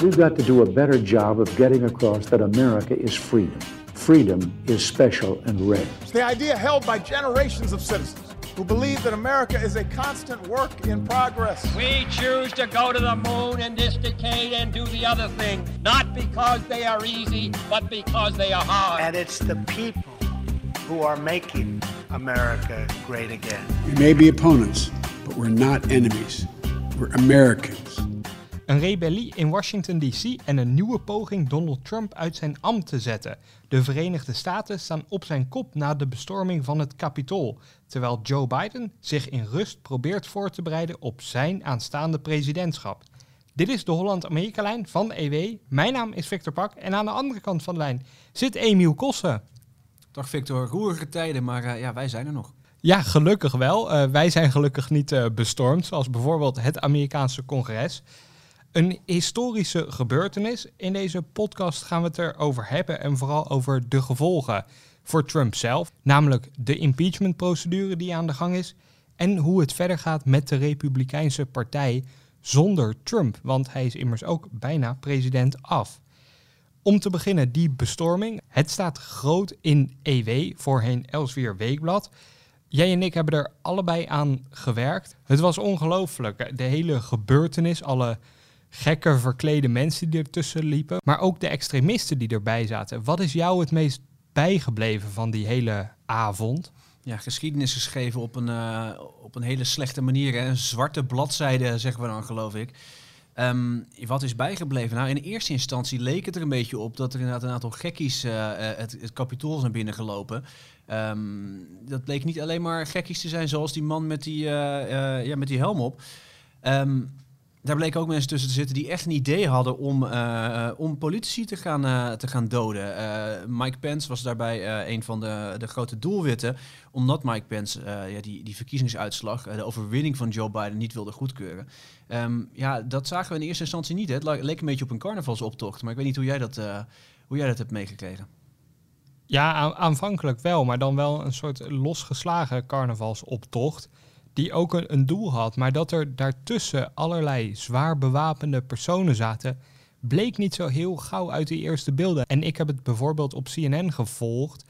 We've got to do a better job of getting across that America is freedom. Freedom is special and rare. It's the idea held by generations of citizens who believe that America is a constant work in progress. We choose to go to the moon in this decade and do the other thing, not because they are easy, but because they are hard. And it's the people who are making America great again. We may be opponents, but we're not enemies. We're Americans. Een rebellie in Washington DC en een nieuwe poging Donald Trump uit zijn ambt te zetten. De Verenigde Staten staan op zijn kop na de bestorming van het Capitool, terwijl Joe Biden zich in rust probeert voor te bereiden op zijn aanstaande presidentschap. Dit is de Holland-Amerika-lijn van EW. Mijn naam is Victor Pak en aan de andere kant van de lijn zit Emiel Kossen. Dag Victor, roerige tijden, maar uh, ja, wij zijn er nog. Ja, gelukkig wel. Uh, wij zijn gelukkig niet uh, bestormd, zoals bijvoorbeeld het Amerikaanse congres. Een historische gebeurtenis. In deze podcast gaan we het erover hebben en vooral over de gevolgen voor Trump zelf. Namelijk de impeachmentprocedure die aan de gang is en hoe het verder gaat met de Republikeinse Partij zonder Trump, want hij is immers ook bijna president af. Om te beginnen die bestorming. Het staat groot in EW, voorheen Elsweer Weekblad. Jij en ik hebben er allebei aan gewerkt. Het was ongelooflijk. De hele gebeurtenis, alle gekke verklede mensen die ertussen liepen, maar ook de extremisten die erbij zaten. Wat is jou het meest bijgebleven van die hele avond? Ja, geschiedenis geschreven op een, uh, op een hele slechte manier. Een zwarte bladzijde, zeggen we dan, geloof ik. Um, wat is bijgebleven? Nou, in eerste instantie leek het er een beetje op dat er inderdaad een aantal gekkies uh, het, het kapitool zijn binnengelopen. Um, dat bleek niet alleen maar gekkies te zijn, zoals die man met die, ja, met die helm op. Um, daar bleken ook mensen tussen te zitten die echt een idee hadden om, uh, om politici te gaan, uh, te gaan doden. Mike Pence was daarbij een van de, de grote doelwitten, omdat Mike Pence ja, die, die verkiezingsuitslag, de overwinning van Joe Biden, niet wilde goedkeuren. Um, ja, dat zagen we in eerste instantie niet. Hè. Het leek een beetje op een carnavalsoptocht, maar ik weet niet hoe jij dat, hoe jij dat hebt meegekregen. Ja, aanvankelijk wel, maar dan wel een soort losgeslagen carnavalsoptocht die ook een, een, doel had, maar dat er daartussen allerlei zwaar bewapende personen zaten, bleek niet zo heel gauw uit de eerste beelden. En ik heb het bijvoorbeeld op CNN gevolgd.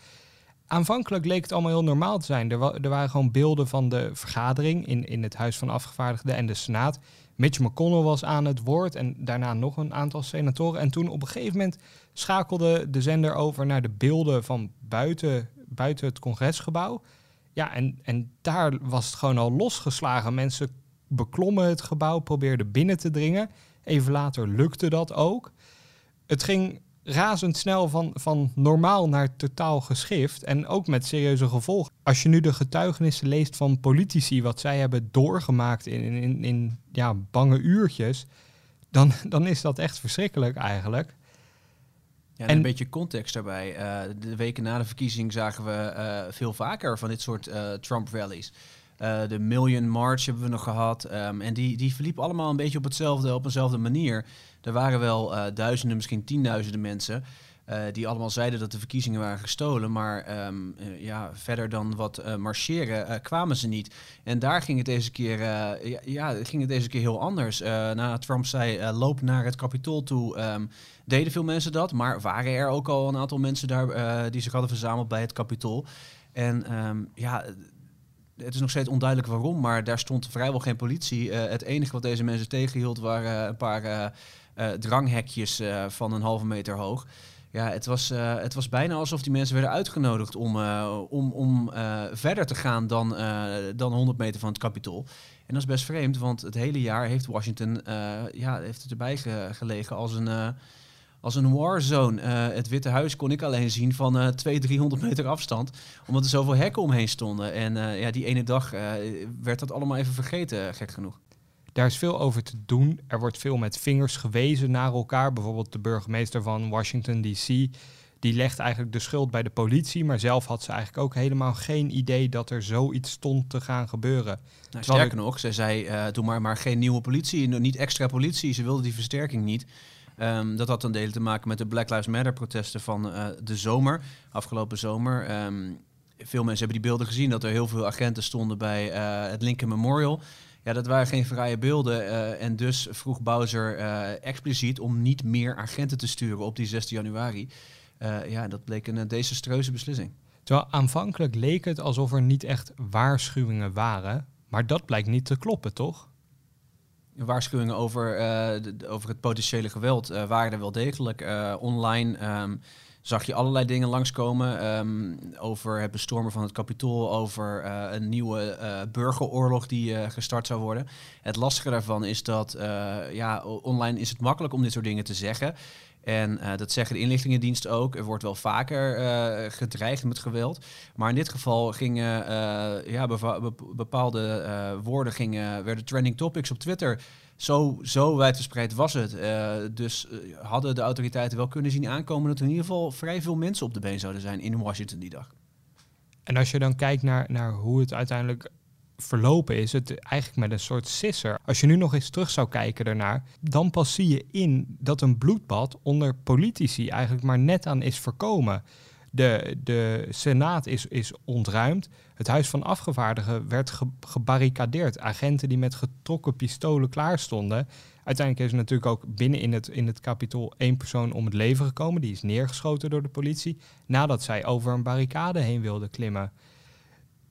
Aanvankelijk leek het allemaal heel normaal te zijn. Er, er waren gewoon beelden van de vergadering in, in het Huis van Afgevaardigden en de Senaat. Mitch McConnell was aan het woord en daarna nog een aantal senatoren. En toen op een gegeven moment schakelde de zender over naar de beelden van buiten, buiten het congresgebouw. Ja, en, en daar was het gewoon al losgeslagen. Mensen beklommen het gebouw, probeerden binnen te dringen. Even later lukte dat ook. Het ging razendsnel van, van normaal naar totaal geschift. En ook met serieuze gevolgen. Als je nu de getuigenissen leest van politici, wat zij hebben doorgemaakt in, in, in ja, bange uurtjes, dan, dan is dat echt verschrikkelijk eigenlijk. Ja, en, een beetje context daarbij. Uh, de weken na de verkiezing zagen we uh, veel vaker van dit soort uh, Trump-rallies. de Million March hebben we nog gehad. Um, en die, die verliep allemaal een beetje op hetzelfde, op eenzelfde manier. Er waren wel duizenden, misschien tienduizenden mensen. Die allemaal zeiden dat de verkiezingen waren gestolen. Maar um, ja, verder dan wat marcheren kwamen ze niet. En daar ging het deze keer, ja, ging het deze keer heel anders. na Trump zei, loop naar het kapitool toe... Um, deden veel mensen dat. Maar waren er ook al een aantal mensen daar uh, die zich hadden verzameld bij het Capitool. En um, ja, het is nog steeds onduidelijk waarom, maar daar stond vrijwel geen politie. Uh, het enige wat deze mensen tegenhield waren een paar uh, dranghekjes van een halve meter hoog. Ja, het was, het was bijna alsof die mensen werden uitgenodigd om, om, om verder te gaan dan, dan 100 meter van het Capitool. En dat is best vreemd, want het hele jaar heeft Washington ja, heeft het erbij gelegen als een als een warzone. Het Witte Huis kon ik alleen zien van uh, 200, 300 meter afstand. Omdat er zoveel hekken omheen stonden. En ja, die ene dag werd dat allemaal even vergeten, gek genoeg. Daar is veel over te doen. Er wordt veel met vingers gewezen naar elkaar. Bijvoorbeeld de burgemeester van Washington DC. Die legt eigenlijk de schuld bij de politie. Maar zelf had ze eigenlijk ook helemaal geen idee dat er zoiets stond te gaan gebeuren. Nou, sterker nog, ze zei: doe maar, maar geen nieuwe politie. Niet extra politie. Ze wilde die versterking niet. Um, dat had dan delen te maken met de Black Lives Matter protesten van uh, de zomer, afgelopen zomer. Um, veel mensen hebben die beelden gezien dat er heel veel agenten stonden bij uh, het Lincoln Memorial. Ja, dat waren geen vrije beelden. en dus vroeg Bowser expliciet om niet meer agenten te sturen op die 16 januari. ja, dat bleek een desastreuze beslissing. Terwijl aanvankelijk leek het alsof er niet echt waarschuwingen waren. Maar dat blijkt niet te kloppen, toch? waarschuwingen over, over het potentiële geweld waren er wel degelijk. Online um, zag je allerlei dingen langskomen um, over het bestormen van het kapitool, over een nieuwe burgeroorlog die gestart zou worden. Het lastige daarvan is dat ja, online is het makkelijk om dit soort dingen te zeggen. En dat zeggen de inlichtingendiensten ook. Er wordt wel vaker gedreigd met geweld. Maar in dit geval gingen ja, bepaalde woorden gingen, werden trending topics op Twitter. Zo, zo wijdverspreid was het. dus hadden de autoriteiten wel kunnen zien aankomen dat er in ieder geval vrij veel mensen op de been zouden zijn in Washington die dag. En als je dan kijkt naar, naar hoe het uiteindelijk verlopen is het eigenlijk met een soort sisser. Als je nu nog eens terug zou kijken daarnaar, dan pas zie je in dat een bloedbad onder politici eigenlijk maar net aan is voorkomen. De, de Senaat is, is ontruimd. Het Huis van Afgevaardigen werd ge, gebarricadeerd. Agenten die met getrokken pistolen klaar stonden. Uiteindelijk is er natuurlijk ook binnen in het, in het kapitool één persoon om het leven gekomen. Die is neergeschoten door de politie. Nadat zij over een barricade heen wilde klimmen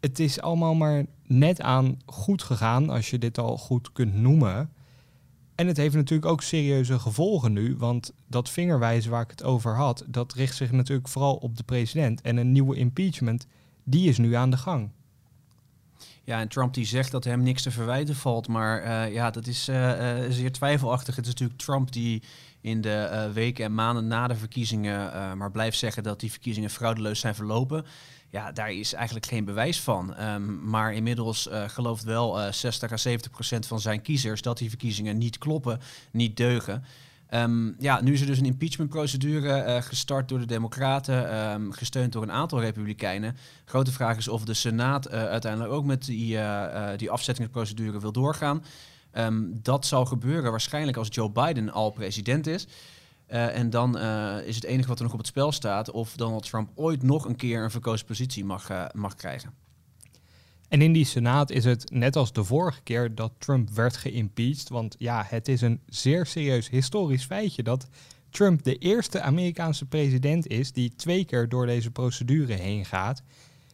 het is allemaal maar net aan goed gegaan, als je dit al goed kunt noemen. En het heeft natuurlijk ook serieuze gevolgen nu, want dat vingerwijzen waar ik het over had, dat richt zich natuurlijk vooral op de president. En een nieuwe impeachment, die is nu aan de gang. Ja, en Trump die zegt dat hem niks te verwijten valt, maar uh, ja, dat is uh, uh, zeer twijfelachtig. Het is natuurlijk Trump die in de weken en maanden na de verkiezingen maar blijft zeggen dat die verkiezingen fraudeleus zijn verlopen. Ja, daar is eigenlijk geen bewijs van. Um, maar inmiddels uh, gelooft wel uh, 60 à 70 procent van zijn kiezers dat die verkiezingen niet kloppen, niet deugen. Um, ja, nu is er dus een impeachmentprocedure uh, gestart door de Democraten, um, gesteund door een aantal Republikeinen. Grote vraag is of de Senaat uiteindelijk ook met die, die afzettingsprocedure wil doorgaan. Dat zal gebeuren waarschijnlijk als Joe Biden al president is. Uh, en dan uh, is het enige wat er nog op het spel staat of Donald Trump ooit nog een keer een verkozen positie mag, uh, mag krijgen. En in die Senaat is het net als de vorige keer dat Trump werd geïmpeached. Want ja, het is een zeer serieus historisch feitje dat Trump de eerste Amerikaanse president is die twee keer door deze procedure heen gaat.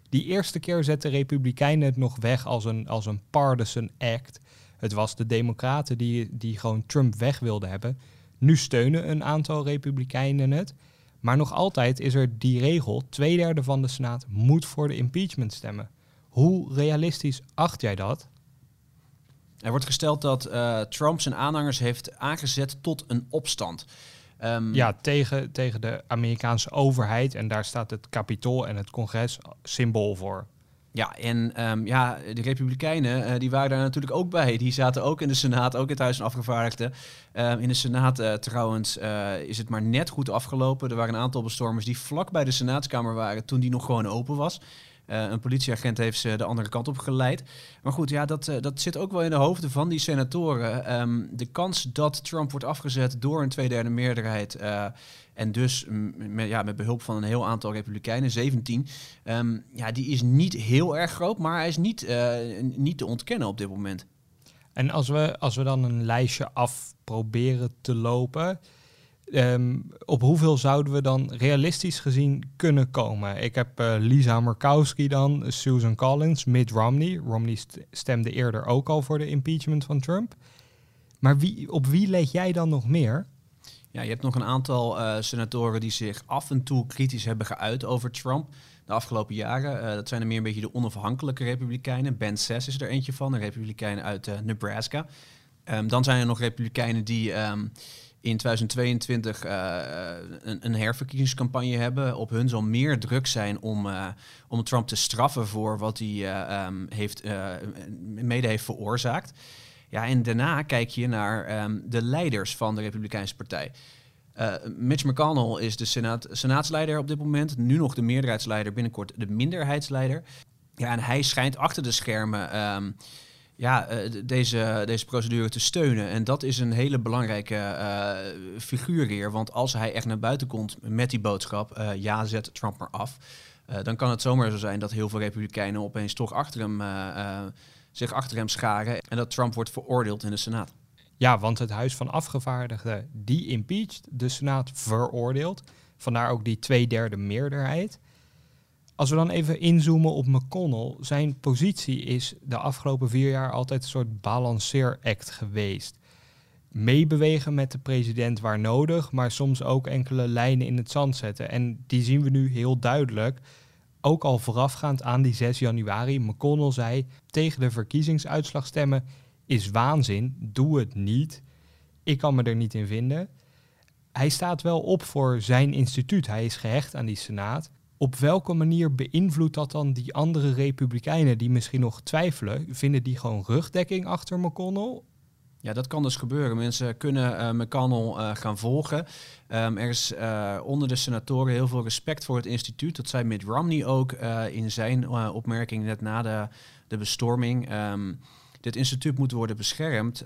Die eerste keer zetten Republikeinen het nog weg als een, als een partisan act. Het was de Democraten die, die gewoon Trump weg wilden hebben. Nu steunen een aantal republikeinen het. Maar nog altijd is er die regel: twee derde van de Senaat moet voor de impeachment stemmen. Hoe realistisch acht jij dat? Er wordt gesteld dat uh, Trump zijn aanhangers heeft aangezet tot een opstand. Um, ja, tegen, tegen de Amerikaanse overheid. En daar staat het kapitool en het congres symbool voor. Ja, en um, ja, de Republikeinen uh, die waren daar natuurlijk ook bij. Die zaten ook in de Senaat, ook in het Huis van Afgevaardigden. Uh, in de Senaat uh, trouwens is het maar net goed afgelopen. Er waren een aantal bestormers die vlak bij de Senaatskamer waren toen die nog gewoon open was. een politieagent heeft ze de andere kant op geleid. Maar goed, ja, dat, dat zit ook wel in de hoofden van die senatoren. Um, de kans dat Trump wordt afgezet door een tweederde meerderheid en dus met, ja, met behulp van een heel aantal republikeinen, 17, ehm, ja, die is niet heel erg groot, maar hij is niet, uh, niet te ontkennen op dit moment. En als we, als we dan een lijstje af proberen te lopen, um, op hoeveel zouden we dan realistisch gezien kunnen komen? Ik heb uh, Lisa Murkowski dan, Susan Collins, Mitt Romney. Romney stemde eerder ook al voor de impeachment van Trump. Maar wie, op wie let jij dan nog meer? Ja, je hebt nog een aantal uh, senatoren die zich af en toe kritisch hebben geuit over Trump de afgelopen jaren. Uh, dat zijn er meer een beetje de onafhankelijke republikeinen. Ben Sass is er eentje van, een republikein uit uh, Nebraska. Um, dan zijn er nog republikeinen die um, in 2022 een, een, herverkiezingscampagne hebben. Op hun zal meer druk zijn om, om Trump te straffen voor wat hij um, heeft, mede heeft veroorzaakt. Ja, en daarna kijk je naar um, de leiders van de Republikeinse Partij. Uh, Mitch McConnell is de senaat, senaatsleider op dit moment. Nu nog de meerderheidsleider, binnenkort de minderheidsleider. Ja, en hij schijnt achter de schermen um, ja, uh, deze, deze procedure te steunen. En dat is een hele belangrijke uh, figuur hier. Want als hij echt naar buiten komt met die boodschap, ja, zet Trump maar af. dan kan het zomaar zo zijn dat heel veel republikeinen opeens toch achter hem zich achter hem scharen en dat Trump wordt veroordeeld in de Senaat. Ja, want het Huis van Afgevaardigden die impeached, de Senaat veroordeelt. Vandaar ook die tweederde meerderheid. Als we dan even inzoomen op McConnell, zijn positie is de afgelopen vier jaar altijd een soort balanceeract geweest. Meebewegen met de president waar nodig, maar soms ook enkele lijnen in het zand zetten. En die zien we nu heel duidelijk. Ook al voorafgaand aan die 6 januari, McConnell zei tegen de verkiezingsuitslag stemmen is waanzin, doe het niet. Ik kan me er niet in vinden. Hij staat wel op voor zijn instituut, hij is gehecht aan die senaat. Op welke manier beïnvloedt dat dan die andere republikeinen die misschien nog twijfelen? Vinden die gewoon rugdekking achter McConnell? Ja, dat kan dus gebeuren. Mensen kunnen uh, McConnell uh, gaan volgen. Um, er is uh, onder de senatoren heel veel respect voor het instituut. Dat zei Mitt Romney ook in zijn opmerking net na de, de bestorming. Um, dit instituut moet worden beschermd.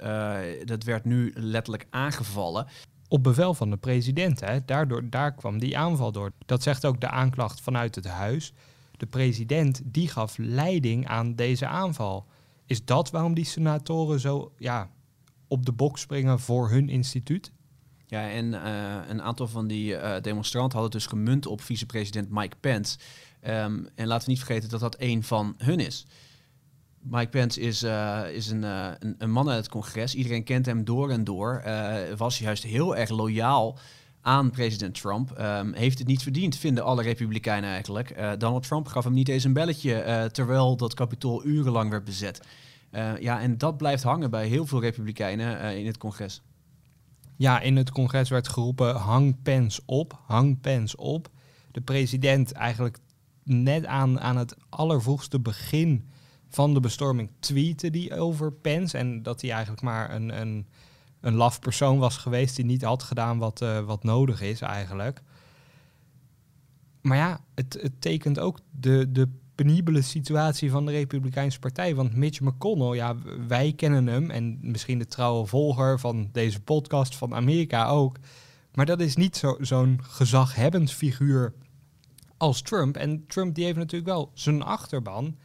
dat werd nu letterlijk aangevallen. Op bevel van de president, hè? Daardoor, daar kwam die aanval door. Dat zegt ook de aanklacht vanuit het huis. De president die gaf leiding aan deze aanval. Is dat waarom die senatoren zo ja, op de bok springen voor hun instituut? Ja, en uh, een aantal van die uh, demonstranten hadden dus gemunt op vicepresident Mike Pence. Um, en laten we niet vergeten dat dat een van hun is. Mike Pence is, uh, is een, een, een, man uit het congres. Iedereen kent hem door en door. was juist heel erg loyaal aan president Trump. Um, heeft het niet verdiend, vinden alle republikeinen eigenlijk. Donald Trump gaf hem niet eens een belletje, terwijl dat kapitool urenlang werd bezet. Uh, ja, en dat blijft hangen bij heel veel republikeinen uh, in het congres. Ja, in het congres werd geroepen hang Pence op, hang Pence op. De president eigenlijk net aan, aan het allervroegste begin van de bestorming tweette die over Pence. En dat hij eigenlijk maar een, een, een laf persoon was geweest die niet had gedaan wat, uh, wat nodig is eigenlijk. Maar ja, het, het tekent ook de, de penibele situatie van de Republikeinse Partij. Want Mitch McConnell, ja, wij kennen hem en misschien de trouwe volger van deze podcast van Amerika ook. Maar dat is niet zo, zo'n gezaghebbend figuur als Trump. En Trump die heeft natuurlijk wel zijn achterban.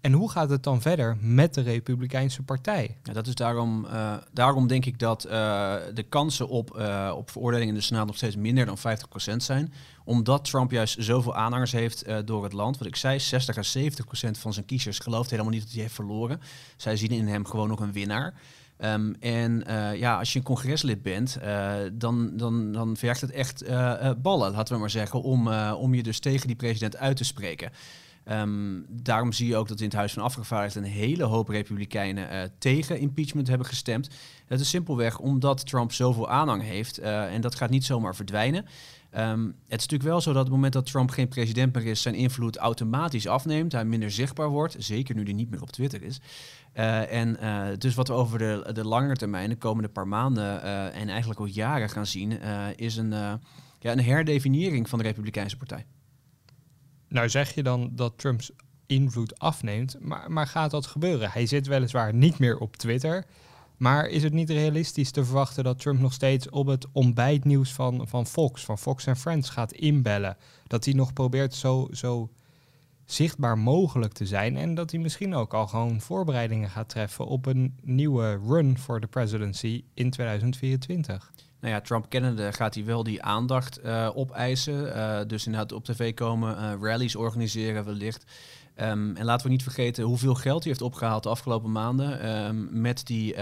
En hoe gaat het dan verder met de Republikeinse Partij? Ja, dat is daarom, uh, daarom denk ik dat uh, de kansen op, uh, op veroordeling in de Senaat nog steeds minder dan 50% zijn. Omdat Trump juist zoveel aanhangers heeft door het land. Wat ik zei, 60 à 70% van zijn kiezers gelooft helemaal niet dat hij heeft verloren. Zij zien in hem gewoon nog een winnaar. Um, en ja, als je een congreslid bent, dan, dan, dan vergt het echt ballen, laten we maar zeggen, om, om je dus tegen die president uit te spreken. Um, daarom zie je ook dat in het Huis van Afgevaardigden een hele hoop Republikeinen uh, tegen impeachment hebben gestemd. Dat is simpelweg omdat Trump zoveel aanhang heeft uh, en dat gaat niet zomaar verdwijnen. Um, het is natuurlijk wel zo dat op het moment dat Trump geen president meer is, zijn invloed automatisch afneemt. Hij minder zichtbaar wordt, zeker nu hij niet meer op Twitter is. Uh, en dus wat we over de, de langere termijn, de komende paar maanden en eigenlijk ook jaren gaan zien, is een, ja, een herdefiniëring van de Republikeinse Partij. Nou zeg je dan dat Trumps invloed afneemt, maar, maar gaat dat gebeuren? Hij zit weliswaar niet meer op Twitter, maar is het niet realistisch te verwachten dat Trump nog steeds op het ontbijtnieuws van, van Fox, van Fox and Friends gaat inbellen? Dat hij nog probeert zo, zo zichtbaar mogelijk te zijn en dat hij misschien ook al gewoon voorbereidingen gaat treffen op een nieuwe run voor de presidency in 2024? Nou ja, Trump kennende gaat hij wel die aandacht uh, opeisen. Uh, dus inderdaad op tv komen, uh, rallies organiseren wellicht. Um, en laten we niet vergeten hoeveel geld hij heeft opgehaald de afgelopen maanden. Um, met die,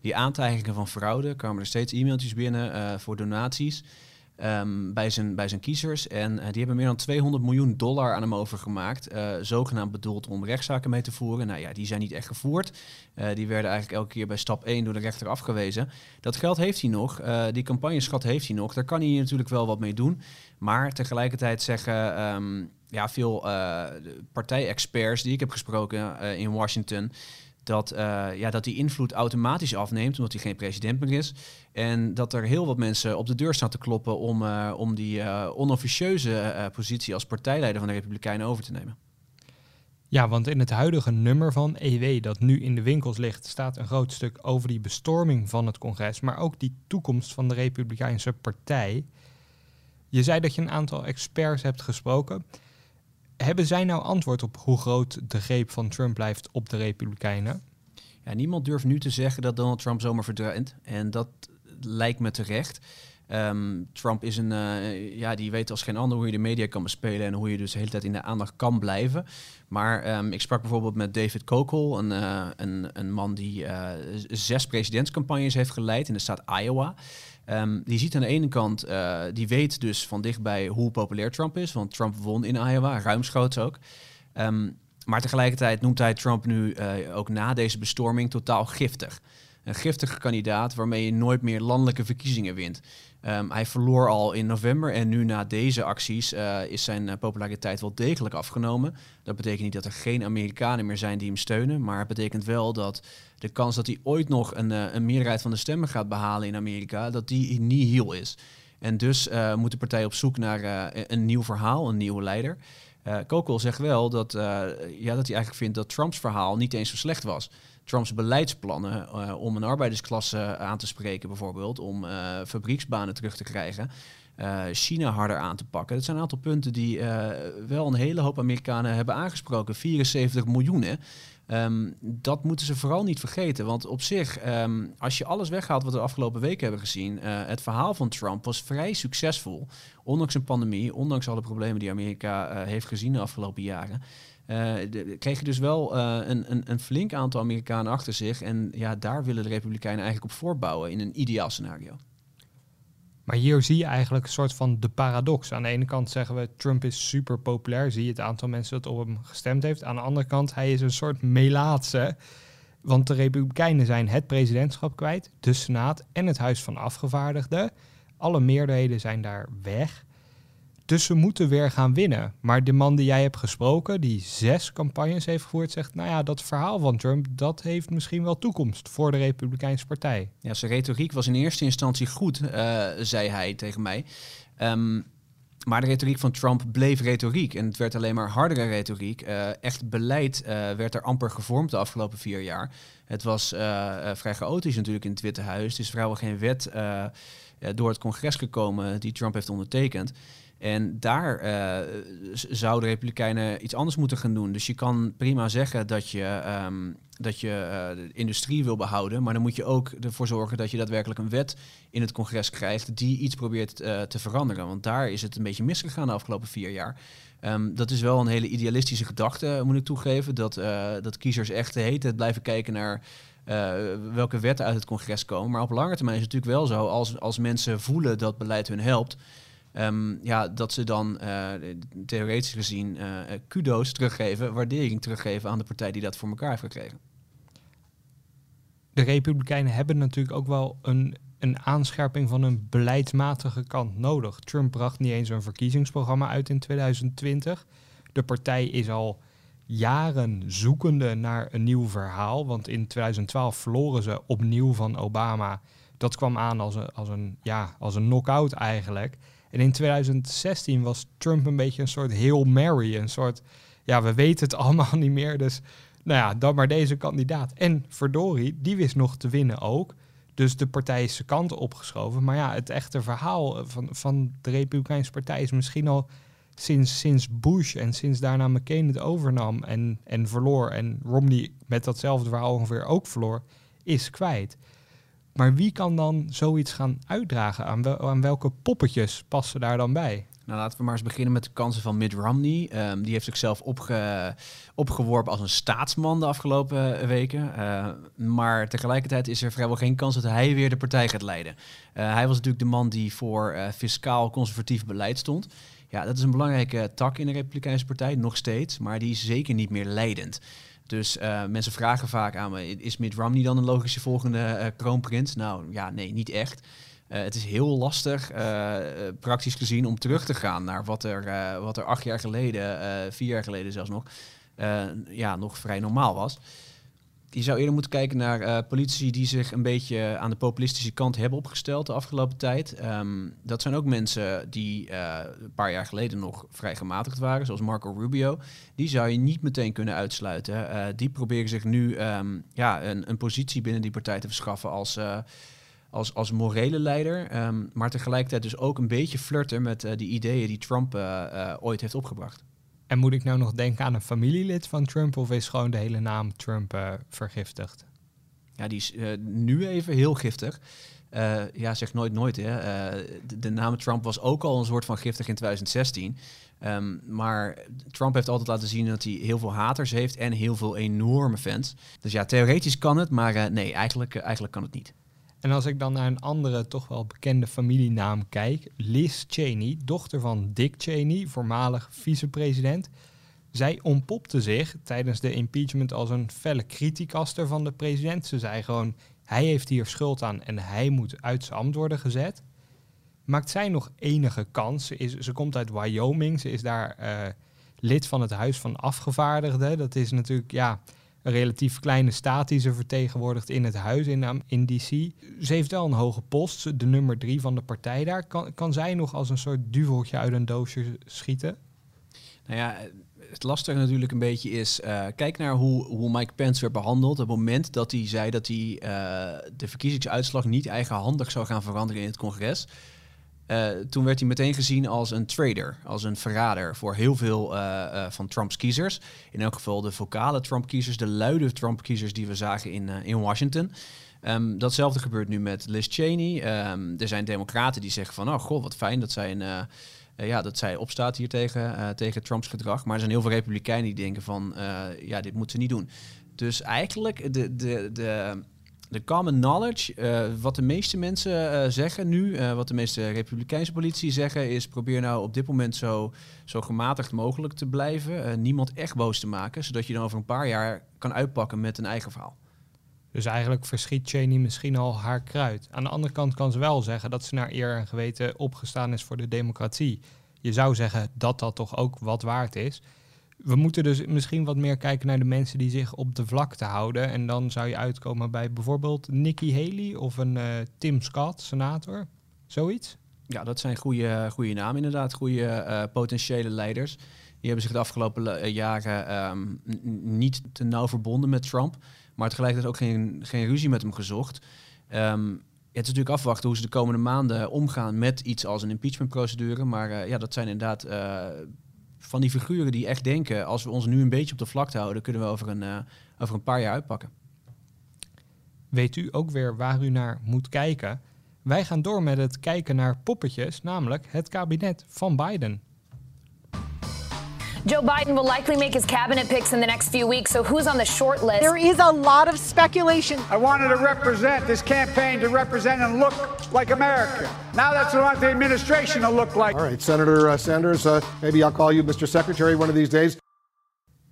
die aantijgingen van fraude kwamen er steeds e-mailtjes binnen voor donaties. Um, bij, zijn, bij zijn kiezers. En uh, die hebben meer dan 200 miljoen dollar aan hem overgemaakt. Uh, zogenaamd bedoeld om rechtszaken mee te voeren. Nou ja, die zijn niet echt gevoerd. Uh, die werden eigenlijk elke keer bij stap 1 door de rechter afgewezen. Dat geld heeft hij nog. die campagneschat heeft hij nog. Daar kan hij natuurlijk wel wat mee doen. Maar tegelijkertijd zeggen um, ja, veel partijexperts die ik heb gesproken in Washington dat, uh, ja, dat die invloed automatisch afneemt, omdat hij geen president meer is. En dat er heel wat mensen op de deur staan te kloppen om, uh, om die uh, onofficieuze positie als partijleider van de Republikeinen over te nemen. Ja, want in het huidige nummer van EW dat nu in de winkels ligt, staat een groot stuk over die bestorming van het congres, maar ook die toekomst van de Republikeinse Partij. Je zei dat je een aantal experts hebt gesproken. Hebben zij nou antwoord op hoe groot de greep van Trump blijft op de Republikeinen? Ja, niemand durft nu te zeggen dat Donald Trump zomaar verdwijnt. En dat lijkt me terecht. Um, Trump is een, uh, ja, die weet als geen ander hoe je de media kan bespelen en hoe je dus de hele tijd in de aandacht kan blijven. Maar um, ik sprak bijvoorbeeld met David Kokel, een, uh, een, een man die uh, zes presidentscampagnes heeft geleid in de staat Iowa. Um, die ziet aan de ene kant, die weet dus van dichtbij hoe populair Trump is, want Trump won in Iowa, ruimschoots ook. maar tegelijkertijd noemt hij Trump nu ook na deze bestorming totaal giftig. Een giftige kandidaat waarmee je nooit meer landelijke verkiezingen wint. Um, hij verloor al in november en nu na deze acties uh, is zijn uh, populariteit wel degelijk afgenomen. Dat betekent niet dat er geen Amerikanen meer zijn die hem steunen, maar het betekent wel dat de kans dat hij ooit nog een, uh, een meerderheid van de stemmen gaat behalen in Amerika, dat die nihil is. En dus moet de partij op zoek naar een nieuw verhaal, een nieuwe leider. Uh, Kokel zegt wel dat, ja, dat hij eigenlijk vindt dat Trumps verhaal niet eens zo slecht was. Trumps beleidsplannen uh, om een arbeidersklasse aan te spreken, bijvoorbeeld, om uh, fabrieksbanen terug te krijgen. Uh, China harder aan te pakken. Dat zijn een aantal punten die wel een hele hoop Amerikanen hebben aangesproken. 74 miljoen. Um, dat moeten ze vooral niet vergeten. Want op zich, um, als je alles weghaalt wat we de afgelopen weken hebben gezien, het verhaal van Trump was vrij succesvol. Ondanks een pandemie, ondanks alle problemen die Amerika heeft gezien de afgelopen jaren. Uh, kreeg je dus wel uh, een, een, een, flink aantal Amerikanen achter zich. En ja, daar willen de Republikeinen eigenlijk op voortbouwen in een ideaal scenario. Maar hier zie je eigenlijk een soort van de paradox. Aan de ene kant zeggen we Trump is super populair. Zie je het aantal mensen dat op hem gestemd heeft. Aan de andere kant, hij is een soort melaatse. Want de Republikeinen zijn het presidentschap kwijt, de Senaat en het Huis van Afgevaardigden. Alle meerderheden zijn daar weg. Dus ze moeten weer gaan winnen. Maar de man die jij hebt gesproken, die zes campagnes heeft gevoerd, zegt: Nou ja, dat verhaal van Trump, dat heeft misschien wel toekomst voor de Republikeinse Partij. Ja, zijn retoriek was in eerste instantie goed, uh, zei hij tegen mij. Um, maar de retoriek van Trump bleef retoriek. En het werd alleen maar hardere retoriek. Uh, echt beleid uh, werd er amper gevormd de afgelopen vier jaar. Het was vrij chaotisch natuurlijk in het Witte Huis. Er is vrijwel geen wet door het congres gekomen die Trump heeft ondertekend. En daar uh, zouden de Republikeinen iets anders moeten gaan doen. Dus je kan prima zeggen dat je, um, dat je de industrie wil behouden, maar dan moet je ook ervoor zorgen dat je daadwerkelijk een wet in het congres krijgt die iets probeert uh, te veranderen. Want daar is het een beetje misgegaan de afgelopen vier jaar. Um, dat is wel een hele idealistische gedachte, moet ik toegeven. Dat, dat kiezers echt de blijven kijken naar welke wetten uit het congres komen. Maar op lange termijn is het natuurlijk wel zo, als, als mensen voelen dat beleid hun helpt Um, ja, dat ze dan uh, theoretisch gezien uh, kudo's teruggeven, waardering teruggeven aan de partij die dat voor elkaar heeft gekregen. De Republikeinen hebben natuurlijk ook wel een, een aanscherping van hun beleidsmatige kant nodig. Trump bracht niet eens een verkiezingsprogramma uit in 2020. De partij is al jaren zoekende naar een nieuw verhaal. Want in 2012 verloren ze opnieuw van Obama. Dat kwam aan als een, als een, ja, als een knock-out eigenlijk. En in 2016 was Trump een beetje een soort Hail Mary. Een soort, ja, we weten het allemaal niet meer. Dus nou ja, dan maar deze kandidaat. En verdorie, die wist nog te winnen ook. Dus de partij is zijn kant opgeschoven. Maar ja, het echte verhaal van, van de Republikeinse Partij is misschien al sinds, sinds Bush en sinds daarna McCain het overnam en, en verloor. En Romney met datzelfde verhaal ongeveer ook verloor, is kwijt. Maar wie kan dan zoiets gaan uitdragen? Aan, aan welke poppetjes passen daar dan bij? Nou, laten we maar eens beginnen met de kansen van Mitt Romney. Um, die heeft zichzelf opge, opgeworpen als een staatsman de afgelopen weken. Uh, maar tegelijkertijd is er vrijwel geen kans dat hij weer de partij gaat leiden. Uh, hij was natuurlijk de man die voor uh, fiscaal conservatief beleid stond. Ja, dat is een belangrijke tak in de Republikeinse Partij, nog steeds. Maar die is zeker niet meer leidend. Dus uh, mensen vragen vaak aan me, is Mitt Romney dan een logische volgende uh, kroonprins? Nou ja, nee, niet echt. Uh, het is heel lastig, praktisch gezien, om terug te gaan naar wat er, wat er acht jaar geleden, vier jaar geleden zelfs nog, ja, nog vrij normaal was je zou eerder moeten kijken naar uh, politici die zich een beetje aan de populistische kant hebben opgesteld de afgelopen tijd. Um, dat zijn ook mensen die uh, een paar jaar geleden nog vrij gematigd waren, zoals Marco Rubio. Die zou je niet meteen kunnen uitsluiten. Uh, die proberen zich nu um, ja, een, een, positie binnen die partij te verschaffen als, als, als morele leider. Um, maar tegelijkertijd dus ook een beetje flirten met die ideeën die Trump ooit heeft opgebracht. En moet ik nou nog denken aan een familielid van Trump of is gewoon de hele naam Trump uh, vergiftigd? Ja, die is uh, nu even heel giftig. Uh, ja, zeg nooit nooit. Hè. De, de, naam Trump was ook al een soort van giftig in 2016. Um, maar Trump heeft altijd laten zien dat hij heel veel haters heeft en heel veel enorme fans. Dus ja, theoretisch kan het, maar nee, eigenlijk, eigenlijk kan het niet. En als ik dan naar een andere, toch wel bekende familienaam kijk, Liz Cheney, dochter van Dick Cheney, voormalig vicepresident. Zij ontpopte zich tijdens de impeachment als een felle criticaster van de president. Ze zei gewoon, hij heeft hier schuld aan en hij moet uit zijn ambt worden gezet. Maakt zij nog enige kans? Ze, is, ze komt uit Wyoming, ze is daar uh, lid van het Huis van Afgevaardigden. Dat is natuurlijk, ja, een relatief kleine staat die ze vertegenwoordigt in het huis in, in DC. Ze heeft wel een hoge post, de nummer drie van de partij daar. Kan, kan zij nog als een soort duveltje uit een doosje schieten? Nou ja, het lastige natuurlijk een beetje is, uh, kijk naar hoe, hoe Mike Pence werd behandeld. Op het moment dat hij zei dat hij uh, de verkiezingsuitslag niet eigenhandig zou gaan veranderen in het congres. Uh, toen werd hij meteen gezien als een trader, als een verrader voor heel veel uh, uh, van Trumps kiezers. In elk geval de vocale Trump-kiezers, de luide Trump-kiezers die we zagen in, in Washington. Um, datzelfde gebeurt nu met Liz Cheney. Um, er zijn democraten die zeggen van, oh god, wat fijn dat zij, ja, dat zij opstaat hier tegen, tegen Trumps gedrag. Maar er zijn heel veel republikeinen die denken van, ja, dit moeten ze niet doen. Dus eigenlijk de, de, de de common knowledge, uh, wat de meeste mensen uh, zeggen nu, uh, wat de meeste republikeinse politie zeggen, is probeer nou op dit moment zo, zo gematigd mogelijk te blijven. niemand echt boos te maken, zodat je dan over een paar jaar kan uitpakken met een eigen verhaal. Dus eigenlijk verschiet Cheney misschien al haar kruid. Aan de andere kant kan ze wel zeggen dat ze naar eer en geweten opgestaan is voor de democratie. Je zou zeggen dat dat toch ook wat waard is we moeten dus misschien wat meer kijken naar de mensen die zich op de vlakte houden. En dan zou je uitkomen bij bijvoorbeeld Nikki Haley of een uh, Tim Scott, senator. Zoiets? Ja, dat zijn goede, goede namen inderdaad. Goede uh, potentiële leiders. Die hebben zich de afgelopen eh, jaren um, niet te nauw verbonden met Trump. Maar tegelijkertijd ook geen, geen ruzie met hem gezocht. Um, het is natuurlijk afwachten hoe ze de komende maanden omgaan met iets als een impeachmentprocedure. Maar ja, dat zijn inderdaad van die figuren die echt denken, als we ons nu een beetje op de vlakte houden, kunnen we over een, uh, over een paar jaar uitpakken. Weet u ook weer waar u naar moet kijken? Wij gaan door met het kijken naar poppetjes, namelijk het kabinet van Biden. Joe Biden will likely make his cabinet picks in the next few weeks, so who's on the short list? There is a lot of speculation. I wanted to represent this campaign to represent and look like America. Now that's what I want the administration to look like. All right, Senator uh, Sanders, uh, maybe I'll call you Mr. Secretary one of these days.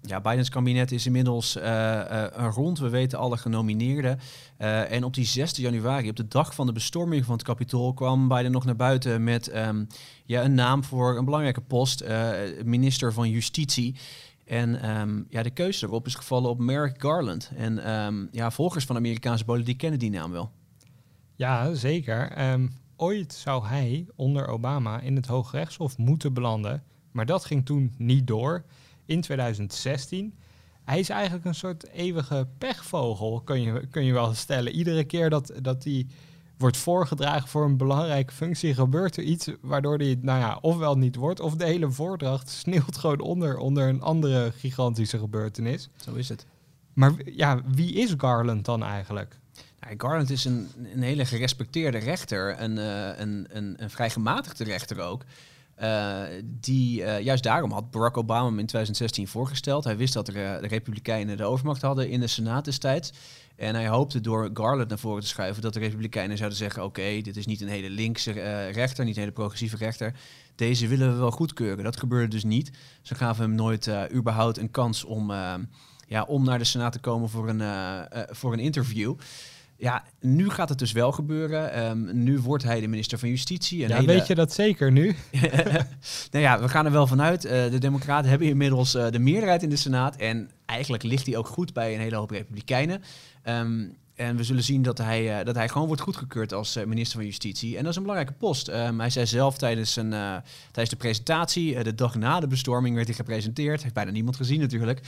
Ja, Bidens kabinet is inmiddels uh, rond. We weten alle genomineerden. Uh, en op die 6 januari, op de dag van de bestorming van het Capitool, kwam Biden nog naar buiten met um, ja, een naam voor een belangrijke post, minister van Justitie. En um, ja, de keuze erop is gevallen op Merrick Garland. En um, ja, volgers van Amerikaanse politiek kennen die naam wel. Ja, zeker. ooit zou hij onder Obama in het Hooggerechtshof moeten belanden. Maar dat ging toen niet door in 2016. Hij is eigenlijk een soort eeuwige pechvogel, kun je, kun je wel stellen. Iedere keer dat, dat hij wordt voorgedragen voor een belangrijke functie, gebeurt er iets waardoor hij, nou ja, ofwel niet wordt, of de hele voordracht sneeuwt gewoon onder, onder een andere gigantische gebeurtenis. Zo is het. Maar ja, wie is Garland dan eigenlijk? Nou, Garland is een, een hele gerespecteerde rechter, een, uh, een, een, een vrij gematigde rechter ook. Uh, die, uh, juist daarom had Barack Obama hem in 2016 voorgesteld. Hij wist dat er, uh, de Republikeinen de overmacht hadden in de Senaat destijds. En hij hoopte door Garland naar voren te schuiven dat de Republikeinen zouden zeggen: Oké, dit is niet een hele linkse rechter, niet een hele progressieve rechter. Deze willen we wel goedkeuren. Dat gebeurde dus niet. Ze gaven hem nooit überhaupt een kans om, ja, om naar de Senaat te komen voor een, voor een interview. Ja, nu gaat het dus wel gebeuren. Um, nu wordt hij de minister van Justitie. ja, hele... weet je dat zeker nu? nou ja, we gaan er wel vanuit. Uh, de Democraten hebben inmiddels uh, de meerderheid in de Senaat. En eigenlijk ligt hij ook goed bij een hele hoop Republikeinen. Um, en we zullen zien dat hij, uh, dat hij gewoon wordt goedgekeurd als uh, minister van Justitie. En dat is een belangrijke post. Um, hij zei zelf tijdens, een, uh, tijdens de presentatie, de dag na de bestorming werd hij gepresenteerd. Heeft bijna niemand gezien natuurlijk.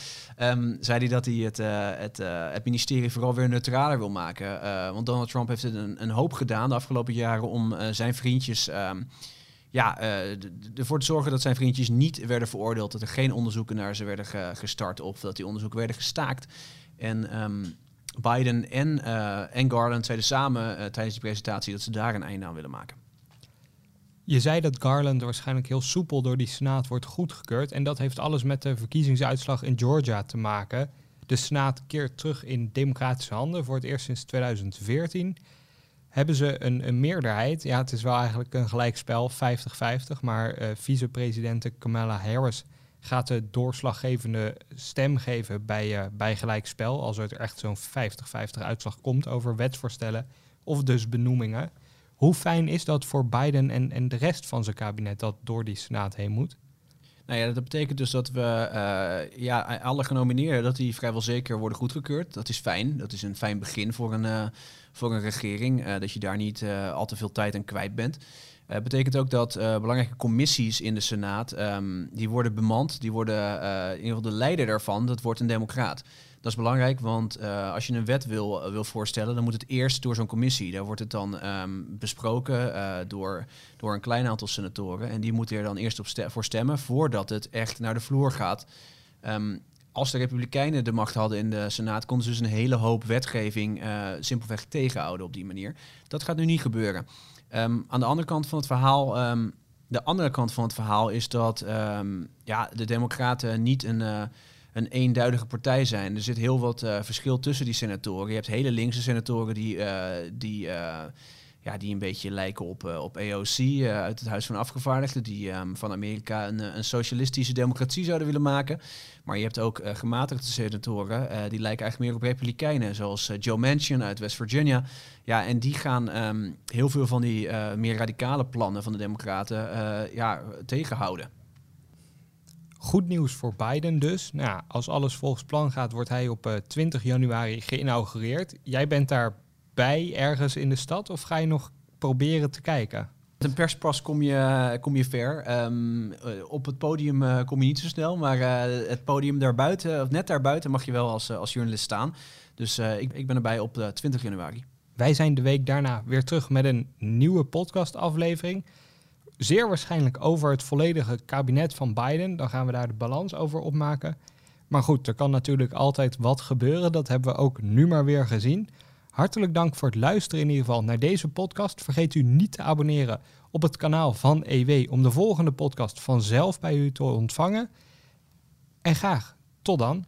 Um, zei hij dat hij het, het, het ministerie vooral weer neutraler wil maken. want Donald Trump heeft een, een, hoop gedaan de afgelopen jaren om zijn vriendjes... Um, ja, ervoor te zorgen dat zijn vriendjes niet werden veroordeeld, dat er geen onderzoeken naar ze werden gestart of dat die onderzoeken werden gestaakt. En ehm, Biden en, en Garland zeiden samen tijdens die presentatie dat ze daar een einde aan willen maken. Je zei dat Garland waarschijnlijk heel soepel door die Senaat wordt goedgekeurd. En dat heeft alles met de verkiezingsuitslag in Georgia te maken. De Senaat keert terug in democratische handen voor het eerst sinds 2014. Hebben ze een, een meerderheid? Ja, het is wel eigenlijk een gelijkspel, 50-50. Maar uh, vicepresident Kamala Harris gaat de doorslaggevende stem geven bij, uh, bij gelijkspel. Als er echt zo'n 50-50 uitslag komt over wetsvoorstellen of dus benoemingen. Hoe fijn is dat voor Biden en, en de rest van zijn kabinet dat door die Senaat heen moet? Nou ja, dat betekent dus dat we uh, ja, alle genomineerden, dat die vrijwel zeker worden goedgekeurd. Dat is fijn. Dat is een fijn begin voor een, uh, voor een regering. Dat je daar niet al te veel tijd aan kwijt bent. Het betekent ook dat belangrijke commissies in de Senaat, um, die worden bemand. Die worden, in ieder geval de leider daarvan, dat wordt een democraat. Dat is belangrijk, want uh, als je een wet wil, uh, wil voorstellen, dan moet het eerst door zo'n commissie. Daar wordt het dan um, besproken uh, door, door een klein aantal senatoren. En die moeten er dan eerst op voor stemmen voordat het echt naar de vloer gaat. Um, als de Republikeinen de macht hadden in de Senaat, konden ze dus een hele hoop wetgeving simpelweg tegenhouden op die manier. Dat gaat nu niet gebeuren. Um, aan de andere kant van het verhaal. de andere kant van het verhaal is dat ja, de Democraten niet een een eenduidige partij zijn. Er zit heel wat uh, verschil tussen die senatoren. Je hebt hele linkse senatoren die, uh, die, ja, die een beetje lijken op, op AOC uit het Huis van Afgevaardigden, die um, van Amerika een, een, socialistische democratie zouden willen maken. Maar je hebt ook gematigde senatoren, die lijken eigenlijk meer op republikeinen, zoals Joe Manchin uit West Virginia. Ja, en die gaan um, heel veel van die meer radicale plannen van de democraten ja, tegenhouden. Goed nieuws voor Biden dus. Nou als alles volgens plan gaat, wordt hij op uh, eh, 20 januari geïnaugureerd. Jij bent daarbij ergens in de stad of ga je nog proberen te kijken? Met een perspas kom je, kom je ver. Um, op het podium uh, kom je niet zo snel, maar uh, het podium daarbuiten, of net daarbuiten, mag je wel als, als journalist staan. Dus ik, ik ben erbij op 20 januari. Wij zijn de week daarna weer terug met een nieuwe podcastaflevering zeer waarschijnlijk over het volledige kabinet van Biden. Dan gaan we daar de balans over opmaken. Maar goed, er kan natuurlijk altijd wat gebeuren. Dat hebben we ook nu maar weer gezien. Hartelijk dank voor het luisteren in ieder geval naar deze podcast. Vergeet u niet te abonneren op het kanaal van EW om de volgende podcast vanzelf bij u te ontvangen. En graag tot dan.